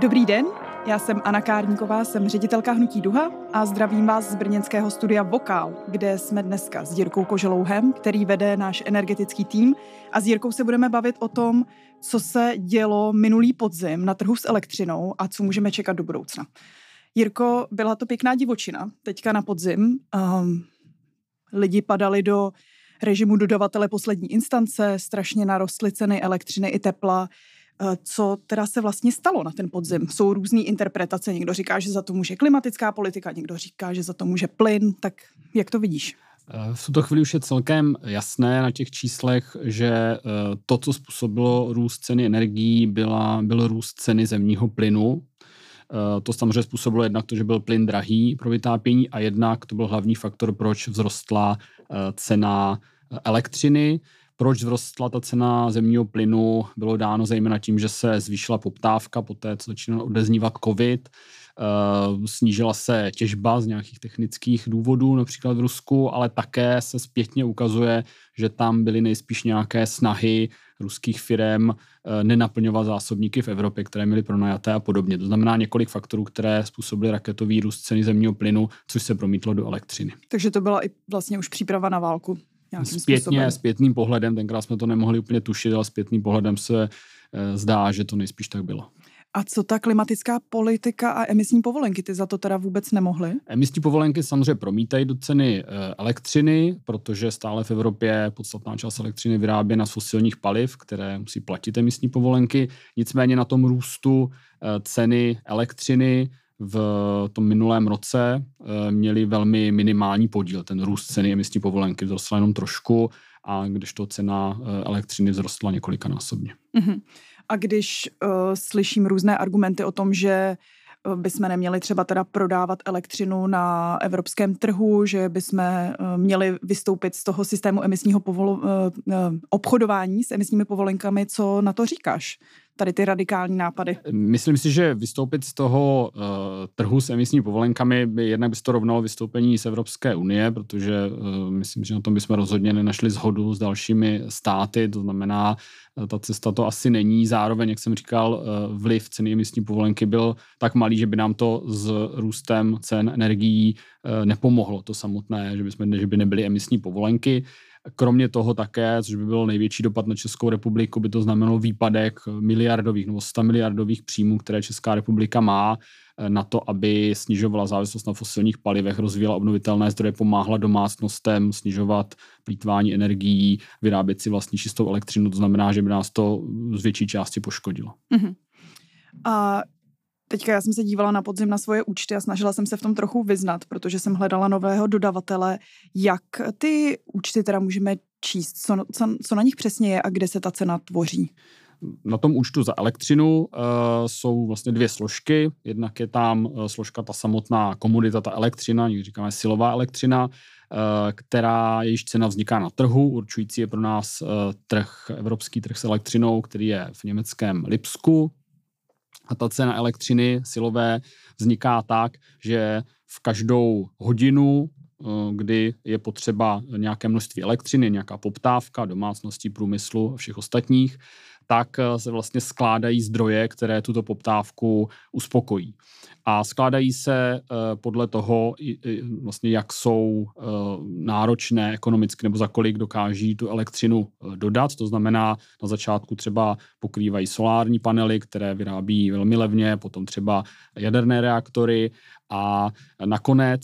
Dobrý den, já jsem Anna Kárníková, jsem ředitelka Hnutí Duha a zdravím vás z brněnského studia Vokál, kde jsme dneska s Jirkou Koželouhem, který vede náš energetický tým a s Jirkou se budeme bavit o tom, co se dělo minulý podzim na trhu s elektřinou a co můžeme čekat do budoucna. Jirko, byla to pěkná divočina teďka na podzim. Um, lidi padali do režimu dodavatele poslední instance, strašně narostly ceny elektřiny i tepla. Eh, co teda se vlastně stalo na ten podzim? Jsou různé interpretace. Někdo říká, že za to může klimatická politika, někdo říká, že za to může plyn. Tak jak to vidíš? Eh, v tuto chvíli už je celkem jasné na těch číslech, že eh, to, co způsobilo růst ceny energií, byla, byl růst ceny zemního plynu. To samozřejmě způsobilo jednak to, že byl plyn drahý pro vytápění a jednak to byl hlavní faktor, proč vzrostla cena elektřiny. Proč vzrostla ta cena zemního plynu, bylo dáno zejména tím, že se zvýšila poptávka po té, co začínal odeznívat covid, Uh, snížila se těžba z nějakých technických důvodů, například v Rusku, ale také se zpětně ukazuje, že tam byly nejspíš nějaké snahy ruských firm uh, nenaplňovat zásobníky v Evropě, které měly pronajaté a podobně. To znamená několik faktorů, které způsobily raketový růst ceny zemního plynu, což se promítlo do elektřiny. Takže to byla i vlastně už příprava na válku. Zpětně, způsobem. zpětným pohledem, tenkrát jsme to nemohli úplně tušit, ale zpětným pohledem se e, zdá, že to nejspíš tak bylo. A co ta klimatická politika a emisní povolenky, ty za to teda vůbec nemohly? Emisní povolenky samozřejmě promítají do ceny e, elektřiny, protože stále v Evropě podstatná část elektřiny vyráběna z fosilních paliv, které musí platit emisní povolenky. Nicméně na tom růstu e, ceny elektřiny v tom minulém roce eh, měli velmi minimální podíl. Ten růst ceny emisní povolenky vzrostla jenom trošku, a když to cena eh, elektřiny vzrostla několikanásobně. Uh-huh. A když uh, slyším různé argumenty o tom, že bychom neměli třeba teda prodávat elektřinu na evropském trhu, že bychom měli vystoupit z toho systému emisního povolo- obchodování s emisními povolenkami. Co na to říkáš? Tady ty radikální nápady? Myslím si, že vystoupit z toho uh, trhu s emisními povolenkami by jednak by to rovnalo vystoupení z Evropské unie, protože uh, myslím, že na tom bychom rozhodně nenašli zhodu s dalšími státy, to znamená, uh, ta cesta to asi není. Zároveň, jak jsem říkal, vliv ceny emisní povolenky byl tak malý, že by nám to s růstem cen energií nepomohlo to samotné, že, bychom, že by nebyly emisní povolenky. Kromě toho také, což by byl největší dopad na Českou republiku, by to znamenalo výpadek miliardových nebo 100 miliardových příjmů, které Česká republika má eh, na to, aby snižovala závislost na fosilních palivech, rozvíjela obnovitelné zdroje, pomáhla domácnostem snižovat plítvání energií, vyrábět si vlastní čistou elektřinu. To znamená, že by nás to z větší části poškodilo. Uh-huh. A Teďka já jsem se dívala na podzim na svoje účty a snažila jsem se v tom trochu vyznat, protože jsem hledala nového dodavatele, jak ty účty teda můžeme číst, co, co, co na nich přesně je a kde se ta cena tvoří. Na tom účtu za elektřinu uh, jsou vlastně dvě složky. Jednak je tam uh, složka ta samotná komodita, ta elektřina, někdy říkáme silová elektřina, uh, která jejíž cena vzniká na trhu. Určující je pro nás uh, trh, evropský trh s elektřinou, který je v německém Lipsku, a ta cena elektřiny silové vzniká tak, že v každou hodinu, eh, kdy je potřeba nějaké množství elektřiny, nějaká poptávka domácností, průmyslu a všech ostatních, tak eh, se vlastně skládají zdroje, které tuto poptávku uspokojí a skládají se uh, podle toho, vlastně jak jsou uh, náročné ekonomicky nebo za kolik dokáží tu elektřinu dodat. To znamená, na začátku třeba pokrývají solární panely, které vyrábí velmi levně, potom třeba jaderné reaktory a nakonec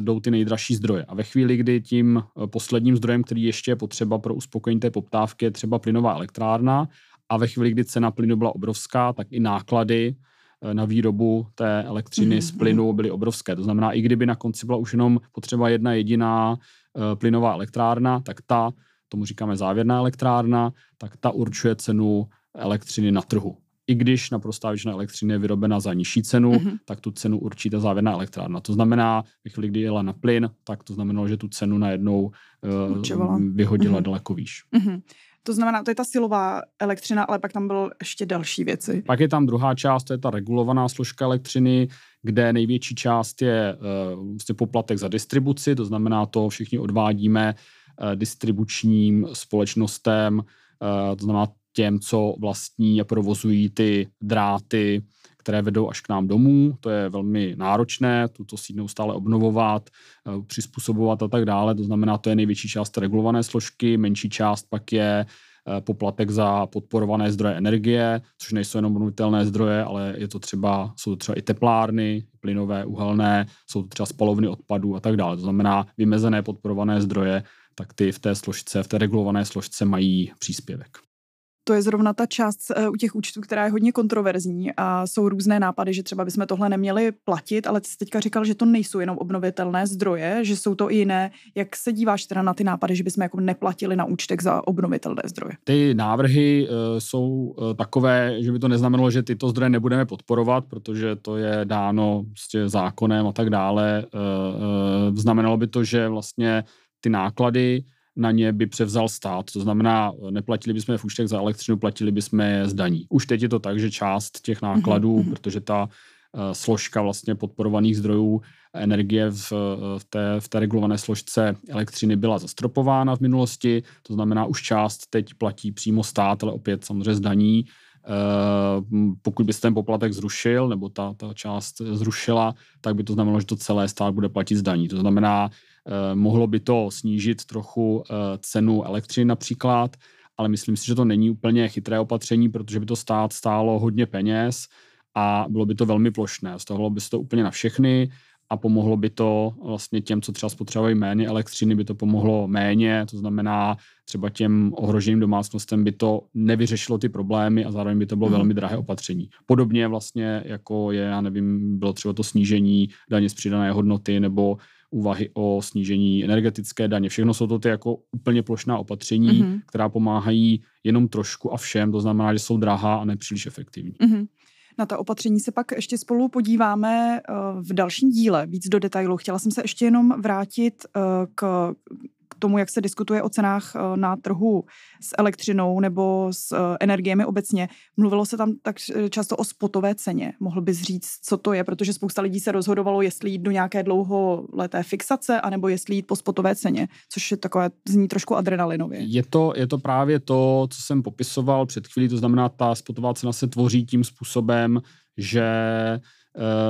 jdou ty nejdražší zdroje. A ve chvíli, kdy tím posledním zdrojem, který ještě je potřeba pro uspokojení té poptávky, je třeba plynová elektrárna, a ve chvíli, kdy cena plynu byla obrovská, tak i náklady Eh, na výrobu té elektřiny mm-hmm. z plynu byly obrovské. To znamená, i kdyby na konci byla už jenom potřeba jedna jediná uh, plynová elektrárna, tak ta, tomu říkáme závěrná elektrárna, tak ta určuje cenu elektřiny na trhu. I když naprostá většina elektřiny je vyrobena za nižší cenu, mm-hmm. tak tu cenu určí ta závěrná elektrárna. To znamená, ve chvíli, kdy jela na plyn, tak to znamenalo, že tu cenu najednou uh, vyhodila mm-hmm. daleko výš. Mm-hmm. To znamená, to je ta silová elektřina, ale pak tam bylo ještě další věci. Pak je tam druhá část, to je ta regulovaná složka elektřiny, kde největší část je uh, vlastně poplatek za distribuci, to znamená to všichni odvádíme uh, distribučním společnostem, uh, to znamená těm, co vlastní a provozují ty dráty, které vedou až k nám domů. To je velmi náročné, tuto síť neustále obnovovat, eh, přizpůsobovat a tak dále. To znamená, to je největší část regulované složky, menší část pak je eh, poplatek za podporované zdroje energie, což nejsou jenom obnovitelné zdroje, ale je to třeba, jsou to třeba i teplárny, plynové, uhelné, jsou to třeba spalovny odpadů a tak dále. To znamená vymezené podporované zdroje, tak ty v té složce, v té regulované složce mají příspěvek to je zrovna ta část eh, u těch účtů, která je hodně kontroverzní a jsou různé nápady, že třeba bychom tohle neměli platit, ale ty jsi teďka říkal, že to nejsou jenom obnovitelné zdroje, že jsou to i jiné. Jak se díváš teda na ty nápady, že bychom jako neplatili na účtech za obnovitelné zdroje? Ty návrhy uh, jsou uh, takové, že by to neznamenalo, že tyto zdroje nebudeme podporovat, protože to je dáno prostě zákonem a tak dále. Znamenalo by to, že vlastně ty náklady na ně by převzal stát. To znamená, neplatili bychom v účtech za elektřinu, platili bychom je z daní. Už teď je to tak, že část těch nákladů, mm-hmm. protože ta uh, složka vlastně podporovaných zdrojů energie v, v, té, v té regulované složce elektřiny byla zastropována v minulosti, to znamená, už část teď platí přímo stát, ale opět samozřejmě z daní. Uh, pokud byste ten poplatek zrušil, nebo ta, ta část zrušila, tak by to znamenalo, že to celé stát bude platit z daní. To znamená, Eh, mohlo by to snížit trochu eh, cenu elektřiny například, ale myslím si, že to není úplně chytré opatření, protože by to stát stálo hodně peněz a bylo by to velmi plošné. Stahlo by se to úplně na všechny a pomohlo by to vlastně těm, co třeba spotřebují méně elektřiny, by to pomohlo méně, to znamená třeba těm ohroženým domácnostem by to nevyřešilo ty problémy a zároveň by to bylo mm. velmi drahé opatření. Podobně vlastně jako je, já nevím, bylo třeba to snížení daně z přidané hodnoty nebo úvahy o snížení energetické daně. Všechno jsou to ty jako úplně plošná opatření, mm-hmm. která pomáhají jenom trošku a všem, to znamená, že jsou drahá a nepříliš efektivní. Mm-hmm. Na ta opatření se pak ještě spolu podíváme eh, v dalším díle, víc do detailu. Chtěla jsem se ještě jenom vrátit eh, k tomu, jak se diskutuje o cenách eh, na trhu s elektřinou nebo s eh, energiemi obecně. Mluvilo se tam tak eh, často o spotové ceně. Mohl bys říct, co to je, protože spousta lidí se rozhodovalo, jestli jít do nějaké dlouholeté fixace, anebo jestli jít po spotové ceně, což je takové, zní trošku adrenalinově. Je to, je to právě to, co jsem popisoval před chvílí, to znamená, ta spotová cena se tvoří tím způsobem, že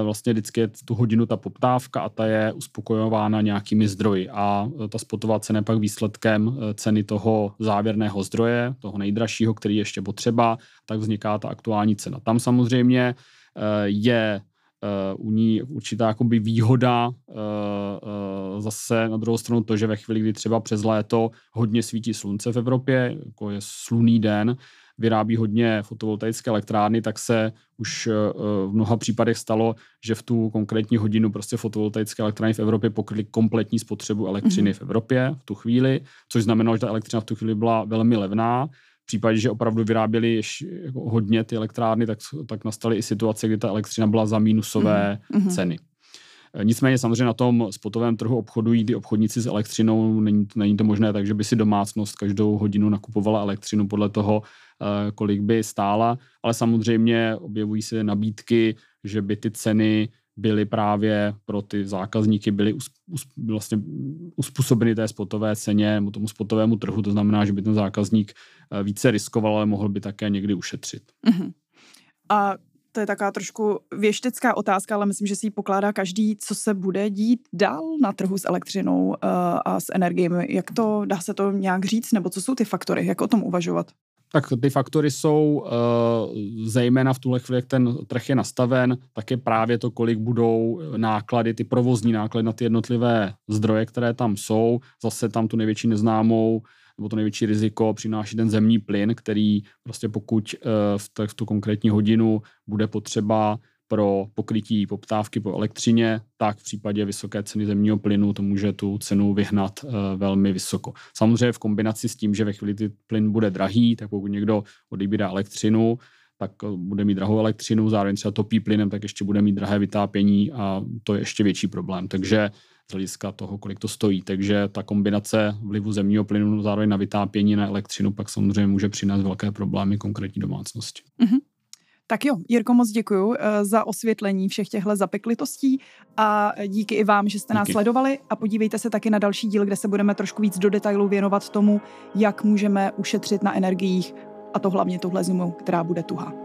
vlastně vždycky je tu hodinu ta poptávka a ta je uspokojována nějakými zdroji a eh, ta spotová cena je pak výsledkem eh, ceny toho závěrného zdroje, toho nejdražšího, který je ještě potřeba, tak vzniká ta aktuální cena. Tam samozřejmě je u ní určitá jakoby výhoda zase na druhou stranu to, že ve chvíli, kdy třeba přes léto hodně svítí slunce v Evropě, jako je slunný den, vyrábí hodně fotovoltaické elektrárny, tak se už eh, v mnoha případech stalo, že v tu konkrétní hodinu prostě fotovoltaické elektrárny v Evropě pokryly kompletní spotřebu elektřiny mm-hmm. v Evropě v tu chvíli, což znamenalo, že ta elektřina v tu chvíli byla velmi levná. V případě, že opravdu vyráběli jako hodně ty elektrárny, tak, tak nastaly i situace, kdy ta elektřina byla za mínusové mm-hmm. ceny. Nicméně samozřejmě na tom spotovém trhu obchodují ty obchodníci s elektřinou, není, není to možné tak, že by si domácnost každou hodinu nakupovala elektřinu podle toho, eh, kolik by stála, ale samozřejmě objevují se nabídky, že by ty ceny byly právě pro ty zákazníky byly us, us, vlastně uspůsobeny té spotové ceně tomu spotovému trhu, to znamená, že by ten zákazník eh, více riskoval, ale mohl by také někdy ušetřit. Uh-huh. A to je taková trošku věštecká otázka, ale myslím, že si ji pokládá každý, co se bude dít dál na trhu s elektřinou uh, a s energiemi. Jak to, dá se to nějak říct, nebo co jsou ty faktory, jak o tom uvažovat? Tak ty faktory jsou uh, zejména v tuhle chvíli, jak ten trh je nastaven, tak je právě to, kolik budou náklady, ty provozní náklady na ty jednotlivé zdroje, které tam jsou. Zase tam tu největší neznámou nebo to největší riziko přináší ten zemní plyn, který prostě pokud eh, v tu konkrétní hodinu bude potřeba pro pokrytí poptávky po elektřině, tak v případě vysoké ceny zemního plynu to může tu cenu vyhnat uh, velmi vysoko. Samozřejmě v kombinaci s tím, že ve chvíli ty plyn bude drahý, tak pokud někdo odebírá elektřinu, tak eh, bude mít drahou elektřinu, zároveň třeba topí plynem, tak ještě bude mít drahé vytápění a to je ještě větší problém. Takže z hlediska toho, kolik to stojí. Takže ta kombinace vlivu zemního plynu zároveň na vytápění na elektřinu pak samozřejmě může přinést velké problémy konkrétní domácnosti. Mm-hmm. Tak jo, Jirko, moc děkuji uh, za osvětlení všech těchto zapeklitostí a díky i vám, že jste díky. nás sledovali a podívejte se taky na další díl, kde se budeme trošku víc do detailu věnovat tomu, jak můžeme ušetřit na energiích a to hlavně tuhle zimu, která bude tuhá.